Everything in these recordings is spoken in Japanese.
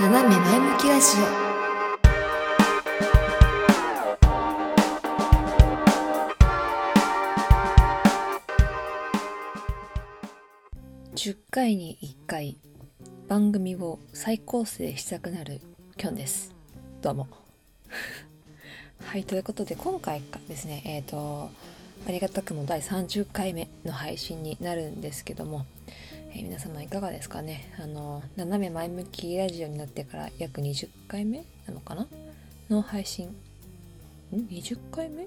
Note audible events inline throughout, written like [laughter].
斜め前向きラジオ。10回に1回番組を再構成したくなるきょんです。どうも。[laughs] はいということで今回かですねえっ、ー、とありがたくも第30回目の配信になるんですけどもえー、皆様いかがですかね？あの斜め前向きラジオになってから約20回目なのかな？の配信。ん？20回目？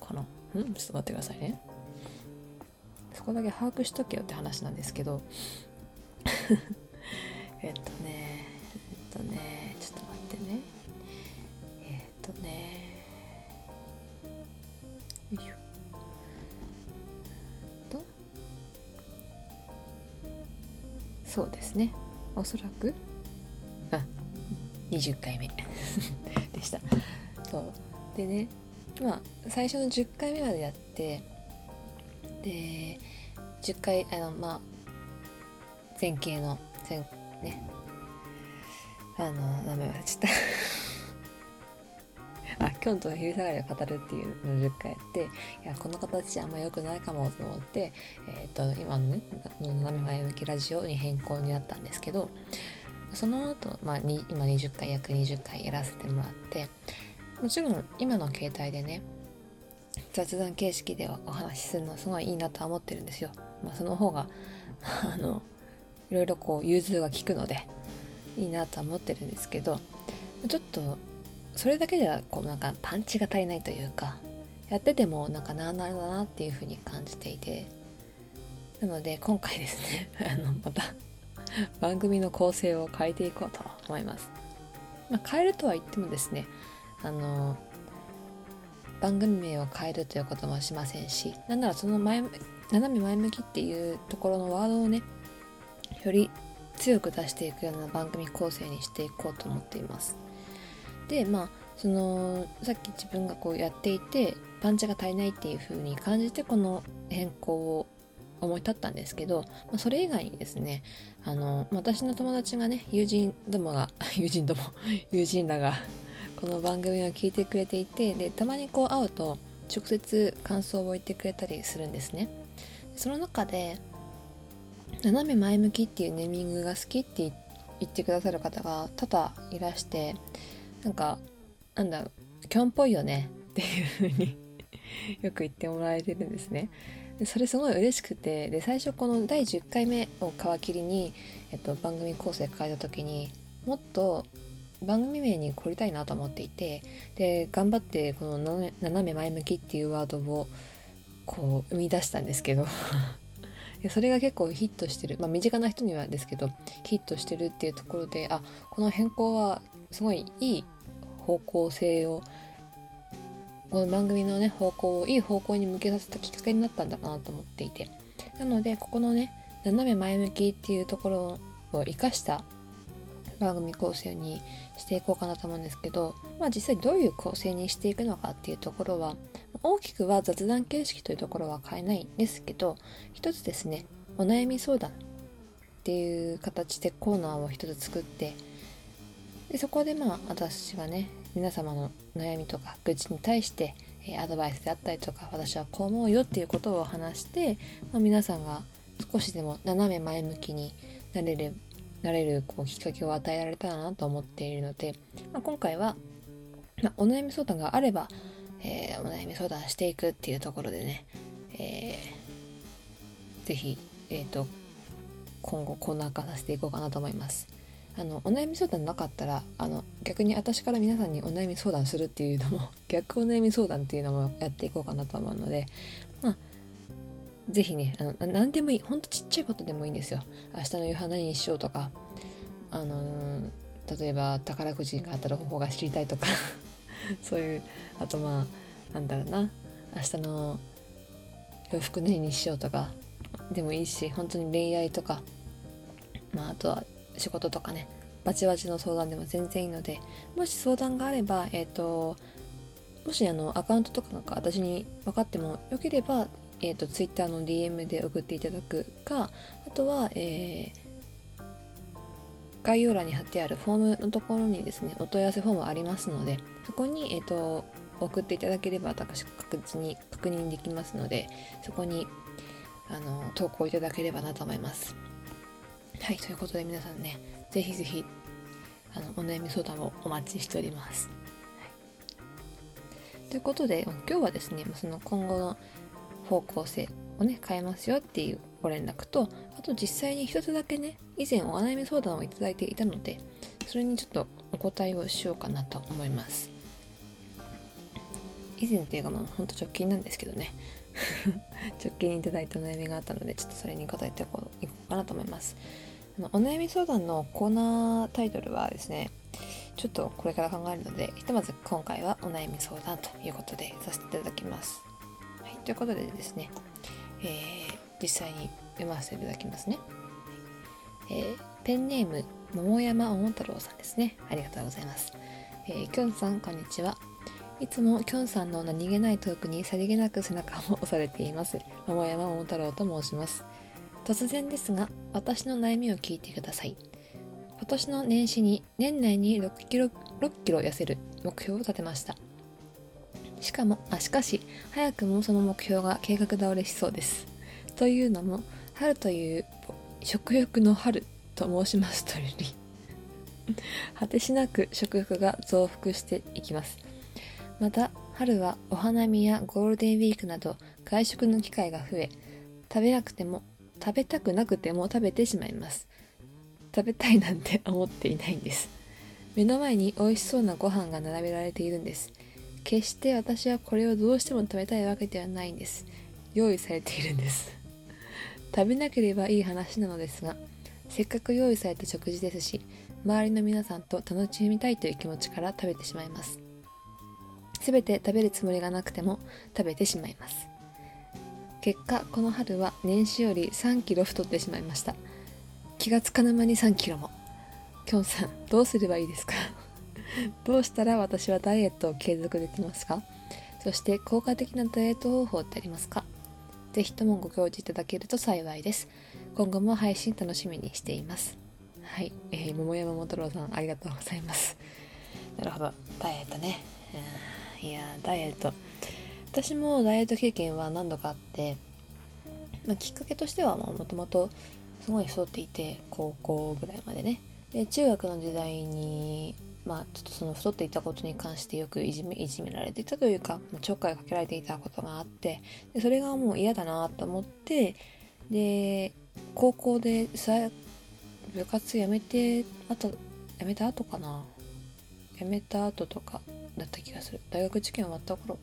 かな？ん？ちょっと待ってくださいね。そこだけ把握しとけよって話なんですけど。[laughs] えっとねえっとねちょっと待ってね。えっとね。よいしょ。そうですね。おそらく。あ20回目。[laughs] でした。そう。でねまあ最初の10回目までやってで10回あのまあ前景の前ね。あの名前忘れちゃったあキョンと昼下がりを語るっていうのを10回やっていやこの形あんま良くないかもと思って、えーと、今のね斜め前向きラジオに変更になったんですけどその後、まあ、今20回約20回やらせてもらってもちろん今の携帯でね雑談形式ではお話しするのすごいいいなとは思ってるんですよ。まあ、その方が [laughs] あのいろいろこう融通が利くのでいいなとは思ってるんですけどちょっとそれだけではこうなんかパンチが足りないというかやっててもなんかなあなあだなっていうふうに感じていてなので今回ですね [laughs] あのまた番組の構成を変えていこうと思います、まあ、変えるとは言ってもですねあの番組名を変えるということもしませんしなんならその前斜め前向きっていうところのワードをねより強く出していくような番組構成にしていこうと思っています。でまあそのさっき自分がこうやっていてパンチが足りないっていう風に感じてこの変更を思い立ったんですけど、まあ、それ以外にですねあの私の友達がね友人どもが [laughs] 友人ども [laughs] 友人らがこの番組を聞いてくれていてでたまにこう会うと直接感想を言ってくれたりするんですね。その中で斜め前向きっていうネーミングが好きって言ってくださる方が多々いらしてなんかなんだキョンっぽいよね。っていう風に [laughs] よく言ってもらえてるんですね。でそれすごい嬉しくてで最初この第10回目を皮切りに、えっと、番組構成変えた時にもっと番組名に凝りたいなと思っていてで頑張ってこの斜め前向きっていうワードをこう生み出したんですけど。[laughs] それが結構ヒットしてる。まあ身近な人にはですけどヒットしてるっていうところであこの変更はすごいいい方向性をこの番組のね方向をいい方向に向けさせたきっかけになったんだなと思っていて。なのでここのね斜め前向きっていうところを生かした番組構成にしていこうかなと思うんですけど、まあ、実際どういう構成にしていくのかっていうところは大きくは雑談形式というところは変えないんですけど一つですねお悩み相談っていう形でコーナーを一つ作ってでそこでまあ私がね皆様の悩みとか愚痴に対して、えアドバイスであったりとか私はこう思うよっていうことを話して、まあ、皆さんが少しでも斜め前向きになれるなれるこうきっかけを与えられたらなと思っているので、まあ、今回は、まあ、お悩み相談があれば、えー、お悩み相談していくっていうところでね、えー、ぜひ、えーと今後コーナー化させていこうかなと思います。あのお悩み相談なかったらあの逆に私から皆さんにお悩み相談するっていうのも [laughs] 逆お悩み相談っていうのもやっていこうかなと思うのでまあ是非ねあの何でもいいほんとちっちゃいことでもいいんですよ。明日の夕飯何にしようとかあのー、例えば宝くじが当たる方法が知りたいとか [laughs] そういうあとまあなんだろうな明日の洋服何にしようとかでもいいし本当に恋愛とかまああとは仕事とかねバチバチの相談でも全然いいのでもし相談があればえっ、ー、ともしあのアカウントとかなんか私に分かってもよければ、えーと、Twitter の DM で送っていただくかあとは、えー、概要欄に貼ってあるフォームのところにですねお問い合わせフォームありますのでそこに、えーと、送っていただければ私確実に確認できますのでそこにあの投稿いただければなと思います。はいということで皆さんねぜひぜひあのお悩み相談をお待ちしております、はい、ということで今日はですねその今後の方向性をね変えますよっていうご連絡とあと実際に一つだけね以前お悩み相談をいただいていたのでそれにちょっとお答えをしようかなと思います。以前っていうかまあほんと直近なんですけどね。[laughs] 直近にいただいたお悩みがあったのでちょっとそれに答えていこういこうかなと思います。お悩み相談のコーナータイトルはですねちょっとこれから考えるのでひとまず今回はお悩み相談ということでさせていただきます、はい、ということでですね、えー、実際に読ませていただきますね、えー、ペンネーム桃山桃太郎さんですね。ありがとうございます、えー、きょんさんこんにちは。いつもきょんさんの何気ないトークにさりげなく背中を押されています。桃山桃太郎と申します。突然ですが私の悩みを聞いてください。今年の年始に年内に6キロ ,6 キロ痩せる目標を立てました。しかもあしかし早くもその目標が計画倒れしそうです。というのも春という食欲の春と申しますとより果てしなく食欲が増幅していきます。また春はお花見やゴールデンウィークなど外食の機会が増え食べなくても食べたくなくても食べてしまいます。食べたいなんて思っていないんです。目の前に美味しそうなご飯が並べられているんです。決して私はこれをどうしても食べたいわけではないんです。用意されているんです。食べなければいい話なのですがせっかく用意された食事ですし周りの皆さんと楽しみたいという気持ちから食べてしまいます。全て食べるつもりがなくても食べてしまいます。結果この春は年始より3キロ太ってしまいました。気がつかぬ間に3キロも。きょんさんどうすればいいですか？[laughs] どうしたら私はダイエットを継続できますか？そして効果的なダイエット方法ってありますか？ぜひともご教示いただけると幸いです。今後も配信楽しみにしています。はい、えー、桃山太郎さんありがとうございます。なるほど。ダイエットね、いやダイエット。私もダイエット経験は何度かあって、まあ、きっかけとしてはもともとすごい太っていて高校ぐらいまでね。で中学の時代にまあちょっとその太っていたことに関してよくいじめいじめられていたというかちょっかいかけられていたことがあってでそれがもう嫌だなと思ってで高校で部活やめてあとやめた後かな。やめた後とかだった気がする。大学受験終わった頃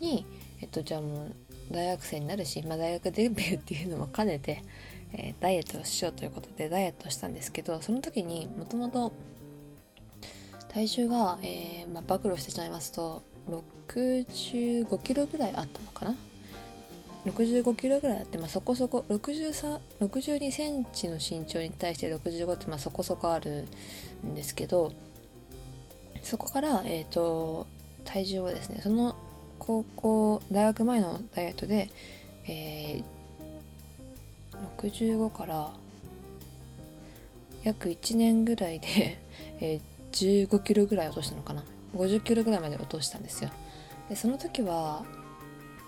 にえっとじゃあもう大学生になるし、まあ、大学デビューっていうのも兼ねて、えー、ダイエットをしようということでダイエットしたんですけどその時にもともと体重が、えーまあ、暴露してしまいますと65キロぐらいあったのかな？65キロぐらいあって、まあ、そこそこ62センチの身長に対して65ってまあそこそこあるんですけどそこから、えっ、ー、と、体重をですね、その高校、大学前のダイエットで、えー、65から約1年ぐらいでえー、15キロぐらい落としたのかな。50キロぐらいまで落としたんですよ。で、その時は、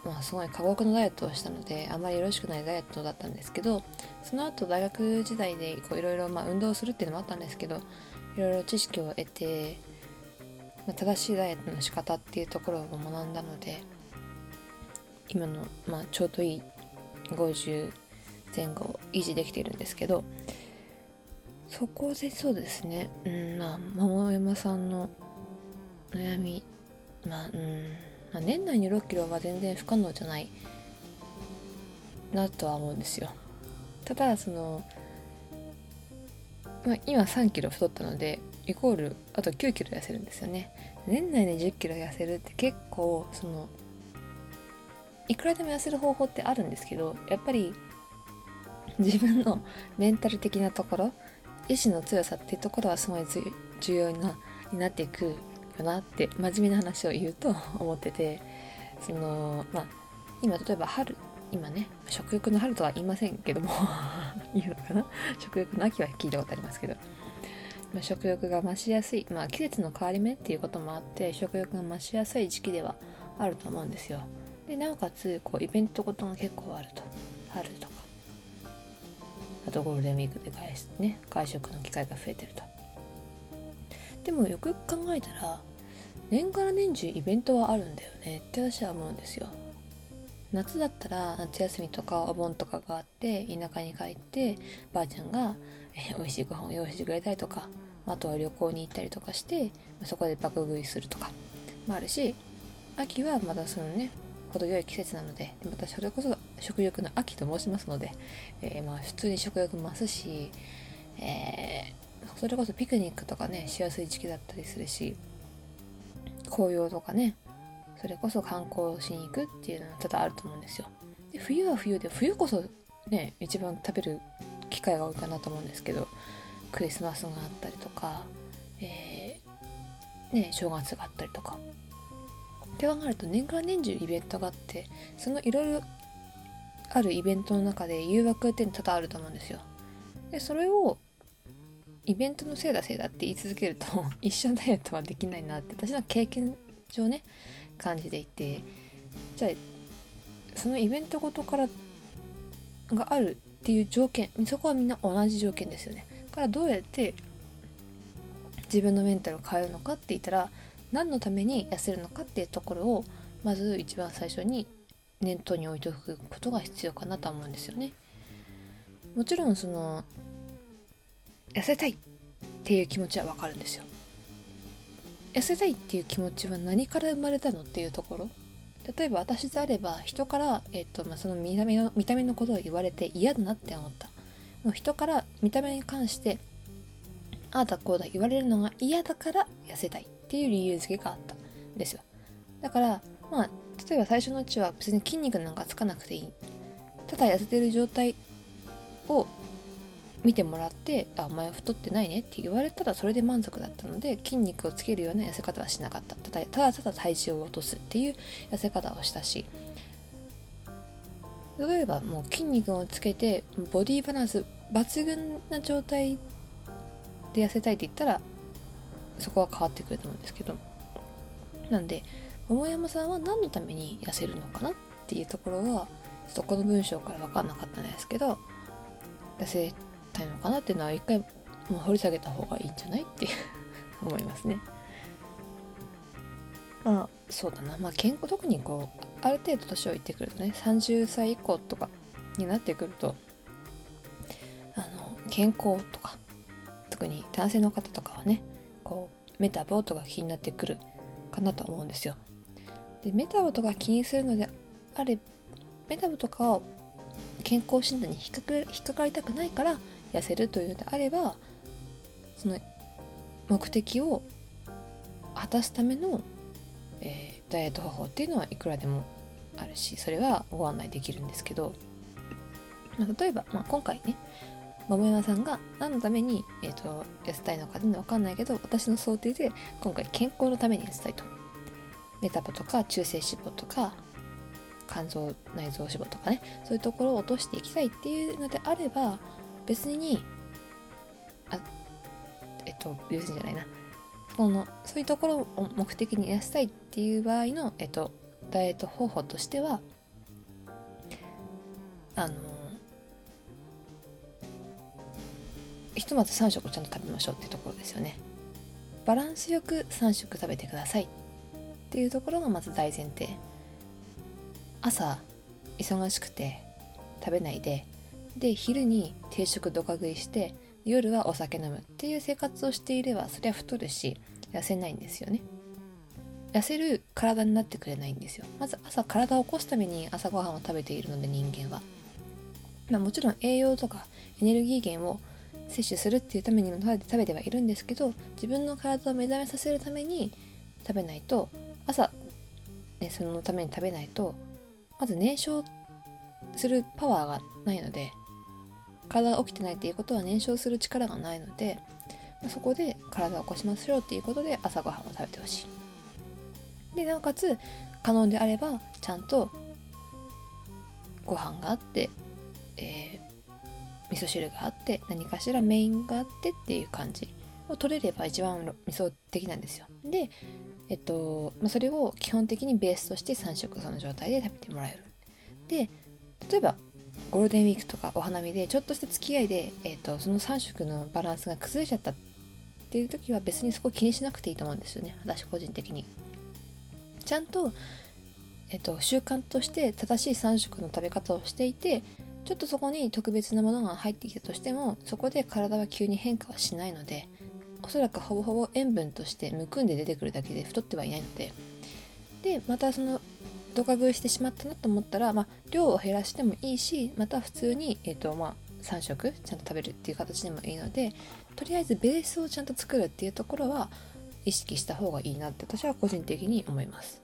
まあ、すごい過酷なダイエットをしたのであまりよろしくないダイエットだったんですけどその後大学時代でいろいろ運動するっていうのもあったんですけどいろいろ知識を得てま正しいダイエットの仕方っていうところを学んだので今の、まあ、ちょうどいい50前後を維持できているんですけどそこでそうですねうんまあ桃山さんの悩みまあうん、まあ、年内に6キロは全然不可能じゃないなとは思うんですよ。ただその、まあ、今3キロ太ったのでイコールあと9キロ痩せるんですよね。年内で1 0キロ痩せるって結構そのいくらでも痩せる方法ってあるんですけどやっぱり自分のメンタル的なところ意志の強さっていうところはすごい重要なになっていくよなって真面目な話を言うと [laughs] 思っててそのまあ今例えば春今ね食欲の春とは言いませんけども [laughs] いいのかな？食欲の秋は聞いたことありますけど。まあ、食欲が増しやすい、まあ、季節の変わり目っていうこともあって食欲が増しやすい時期ではあると思うんですよ。でなおかつこうイベントごとが結構あると。春とか。あとゴールデンウィークで外,、ね、外食の機会が増えてると。でもよくよく考えたら年がら年中イベントはあるんだよね。って私は思うんですよ。夏だったら夏休みとかお盆とかがあって田舎に帰ってばあちゃんが、え美味しいご飯を用意してくれたりとかあとは旅行に行ったりとかしてそこで爆食いするとかもあるし秋はまだそのね程よい季節なのでまたそれこそ食欲の秋と申しますので、えー、まあ普通に食欲増すし、えー、それこそピクニックとかねしやすい時期だったりするし紅葉とかねそれこそ観光しに行くっていうのは多々あると思うんですよ。で冬は冬で冬こそね一番食べる機会が多いかなと思うんですけどクリスマスがあったりとか、えー、ね正月があったりとか。って考えると年がら年中イベントがあってそのいろいろあるイベントの中で誘惑って多々あると思うんですよ。でそれをイベントのせいだせいだって言い続けると [laughs] 一緒ダイエットはできないなって私の経験上ね感じでいて。じゃあそのイベントごとからがあるっていう条件そこはみんな同じ条件ですよね。からどうやって自分のメンタルを変えるのかって言ったら何のために痩せるのかっていうところをまず一番最初に念頭に置いておくことが必要かなと思うんですよね。もちろんその痩せたいっていう気持ちはわかるんですよ。痩せたいっていう気持ちは何から生まれたのっていうところ例えば私であれば人から、えーとまあ、その見た目の見た目のことを言われて嫌だなって思ったもう人から見た目に関してああだこうだ言われるのが嫌だから痩せたいっていう理由付けがあったんですよ。だからまあ例えば最初のうちは別に筋肉なんかつかなくていい。ただ痩せてる状態を見てもらって「あお前太ってないね」って言われたらそれで満足だったので筋肉をつけるような痩せ方はしなかった。ただただただ体重を落とすっていう痩せ方をしたし。例えばもう筋肉をつけてボディバランス抜群な状態で痩せたいって言ったらそこは変わってくると思うんですけどなんで桃山さんは何のために痩せるのかなっていうところはちょっとこの文章から分かんなかったんですけど痩せたいのかなっていうのは一回もう掘り下げた方がいいんじゃないっていう [laughs] 思いますね。まあそうだなまあ健康特にこうある程度年をいってくるとね30歳以降とかになってくると健康とか特に男性の方とかはねこうメタボとか気になってくるかなと思うんですよ。でメタボとか気にするのであれメタボとかを健康診断に引っかかりたくないから痩せるというのであればその目的を果たすための、えー、ダイエット方法っていうのはいくらでもあるしそれはご案内できるんですけど、ま、例えば、まあ、今回ね桃山さんが何のために、えーと、痩せたいのかっていうのは分かんないけど私の想定で今回健康のために痩せたいと。メタボとか中性脂肪とか肝臓内臓脂肪とかね。そういうところを落としていきたいっていうのであれば別にあえっと別にじゃないな。そのそういうところを目的に痩せたいっていう場合の、えっと、ダイエット方法としてはあのひとまず3食ちゃんと食べましょうっていうところですよね。バランスよく3食食べてください。っていうところがまず大前提。朝忙しくて食べないで。で昼に定食どか食いして夜はお酒飲むっていう生活をしていればそりゃ太るし痩せないんですよね。痩せる体になってくれないんですよ。まず朝体を起こすために朝ごはんを食べているので人間は、まあ、もちろん栄養とかエネルギー源を摂取するっていうためにも食べてはいるんですけど自分の体を目覚めさせるために食べないと朝、ね、そのために食べないとまず燃焼するパワーがないので体が起きてないっていうことは燃焼する力がないのでそこで体を起こしましょうっていうことで朝ごはんを食べてほしい。でなおかつ可能であればちゃんとご飯があって、え、味噌汁があって何かしらメインがあってっていう感じを取れれば一番理想的なんですよ。で、えっとまあ、それを基本的にベースとして3食その状態で食べてもらえる。で例えばゴールデンウィークとかお花見でちょっとした付き合いで、えっと、その3食のバランスが崩れちゃったっていう時は別にそこ気にしなくていいと思うんですよね私個人的に。ちゃんと、えっと、習慣として正しい3食の食べ方をしていてちょっとそこに特別なものが入ってきたとしてもそこで体は急に変化はしないのでおそらくほぼほぼ塩分としてむくんで出てくるだけで太ってはいないのででまたそのドカ食いしてしまったなと思ったら、まあ、量を減らしてもいいしまた普通に、えーとまあ、3食ちゃんと食べるっていう形でもいいのでとりあえずベースをちゃんと作るっていうところは意識した方がいいなって私は個人的に思います。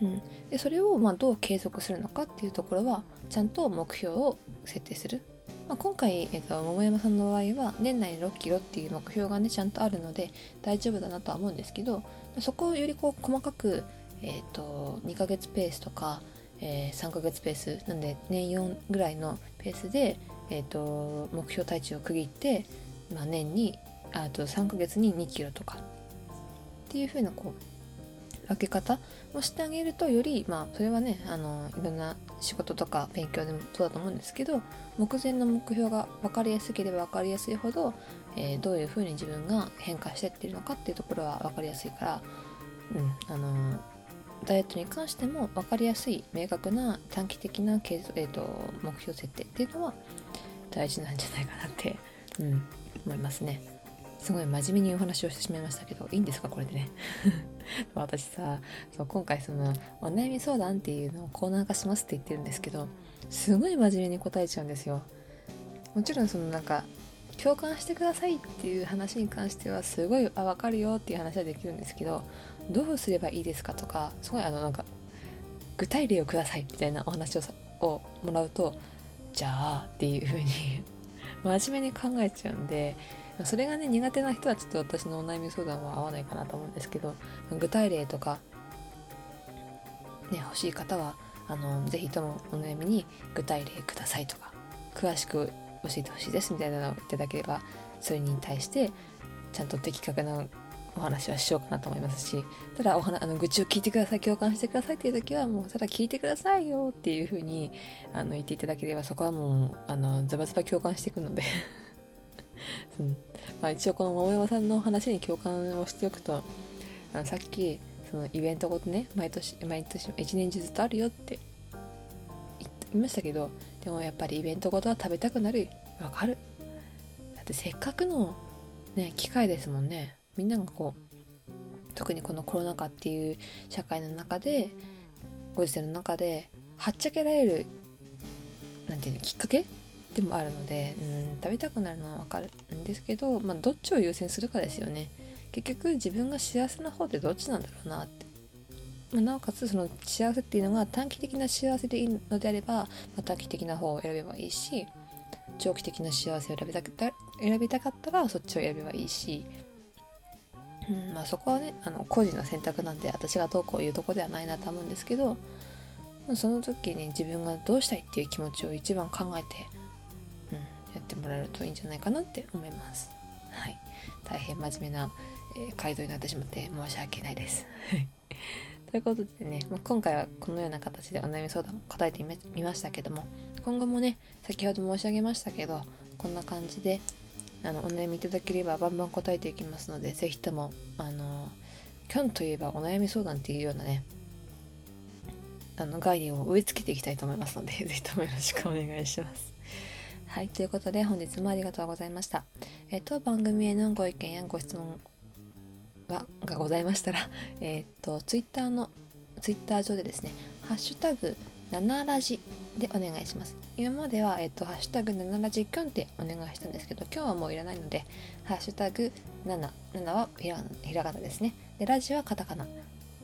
うん、でそれをまどう継続するのかっていうところはちゃんと目標を設定する、まあ、今回、えーと、桃山さんの場合は年内に6キロっていう目標がねちゃんとあるので大丈夫だなとは思うんですけどそこをよりこう細かく、えーと、2ヶ月ペースとか、えー、3ヶ月ペースなんで年4ぐらいのペースで、えーと、目標体重を区切って、まあ、年にあと3ヶ月に2キロとかっていうふうなこう分け方をしてあげるとよりまあそれはねあのいろんな仕事とか勉強でもそうだと思うんですけど目前の目標が分かりやすければ分かりやすいほど、えー、どういうふうに自分が変化してってるのかっていうところは分かりやすいから、うん、あのダイエットに関しても分かりやすい明確な短期的な、えーと、目標設定っていうのは大事なんじゃないかなって、うん、思いますね。すごい真面目にお話をしてしまいましたけどいいんですかこれでね？[laughs] 私さそう今回そのお悩み相談っていうのをコーナー化しますって言ってるんですけどすごい真面目に答えちゃうんですよ。もちろんそのなんか共感してくださいっていう話に関してはすごいあ分かるよっていう話はできるんですけどどうすればいいですかとかすごいあのなんか具体例をくださいみたいなお話ををもらうとじゃあっていう風に [laughs] 真面目に考えちゃうんでそれがね苦手な人はちょっと私のお悩み相談は合わないかなと思うんですけど具体例とかね欲しい方はあのぜひともお悩みに具体例くださいとか詳しく教えてほしいですみたいなのをいただければそれに対してちゃんと的確なお話はしようかなと思いますしただお話あの愚痴を聞いてください共感してくださいっていう時はもうただ聞いてくださいよっていう風にあの言っていただければそこはもうあのズバズバ共感していくので。うん。まあ、一応この桃山さんの話に共感をしておくとあのさっきそのイベントごとね毎年毎年一年中ずっとあるよって言いましたけどでもやっぱりイベントごとは食べたくなる。わかる。だってせっかくのね機会ですもんね。みんながこう特にこのコロナ禍っていう社会の中でご時世の中ではっちゃけられるなんていうのきっかけでもあるので、うん、食べたくなるのはわかるんですけど、まあ、どっちを優先するかですよね。結局自分が幸せな方ってどっちなんだろうなって、まあ、なおかつその幸せっていうのが短期的な幸せでいいのであれば、まあ、短期的な方を選べばいいし長期的な幸せを選びたかった選びたかったらそっちを選べばいいし、うんまあ、そこはねあの個人の選択なんで私がどうこう言うとこではないなと思うんですけどその時に自分がどうしたいっていう気持ちを一番考えてってもらえるといいんじゃないかなって思います。はい、大変真面目な、えー、回答になってしまって申し訳ないです。ということでね、まあ、今回はこのような形でお悩み相談を答えてみましたけども今後もね先ほど申し上げましたけどこんな感じであのお悩みいただければバンバン答えていきますので是非ともあのキョンといえばお悩み相談っていうようなねあの概念を植え付けていきたいと思いますので [laughs] 是非ともよろしくお願いします。はい、ということで本日もありがとうございました。えっ、と、番組へのご意見やご質問ががございましたら、[laughs] えっ、と、ツイッターの、ツイッター上でですね、ハッシュタグ、7ラジでお願いします。今までは、えっ、と、ハッシュタグ7ラジキョンってお願いしたんですけど、今日はもういらないので、ハッシュタグ7、7はひらひらがなですね。で、ラジはカタカナ。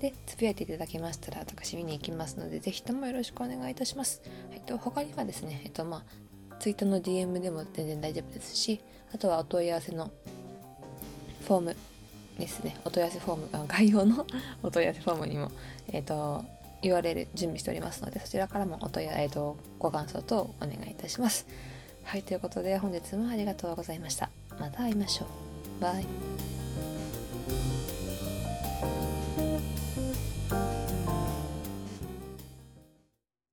で、つぶやいていただけましたら、私見に行きますので、ぜひともよろしくお願いいたします。はい、と他にはですね、えっと、まあ、ツイッターの DM でも全然大丈夫ですしあとはお問い合わせのフォームですね。お問い合わせフォーム概要の [laughs] お問い合わせフォームにも、えーと、URL 準備しておりますのでそちらからもお問い合わせ、えーとご感想等お願いいたします。はいということで本日もありがとうございました。また会いましょう。バイ。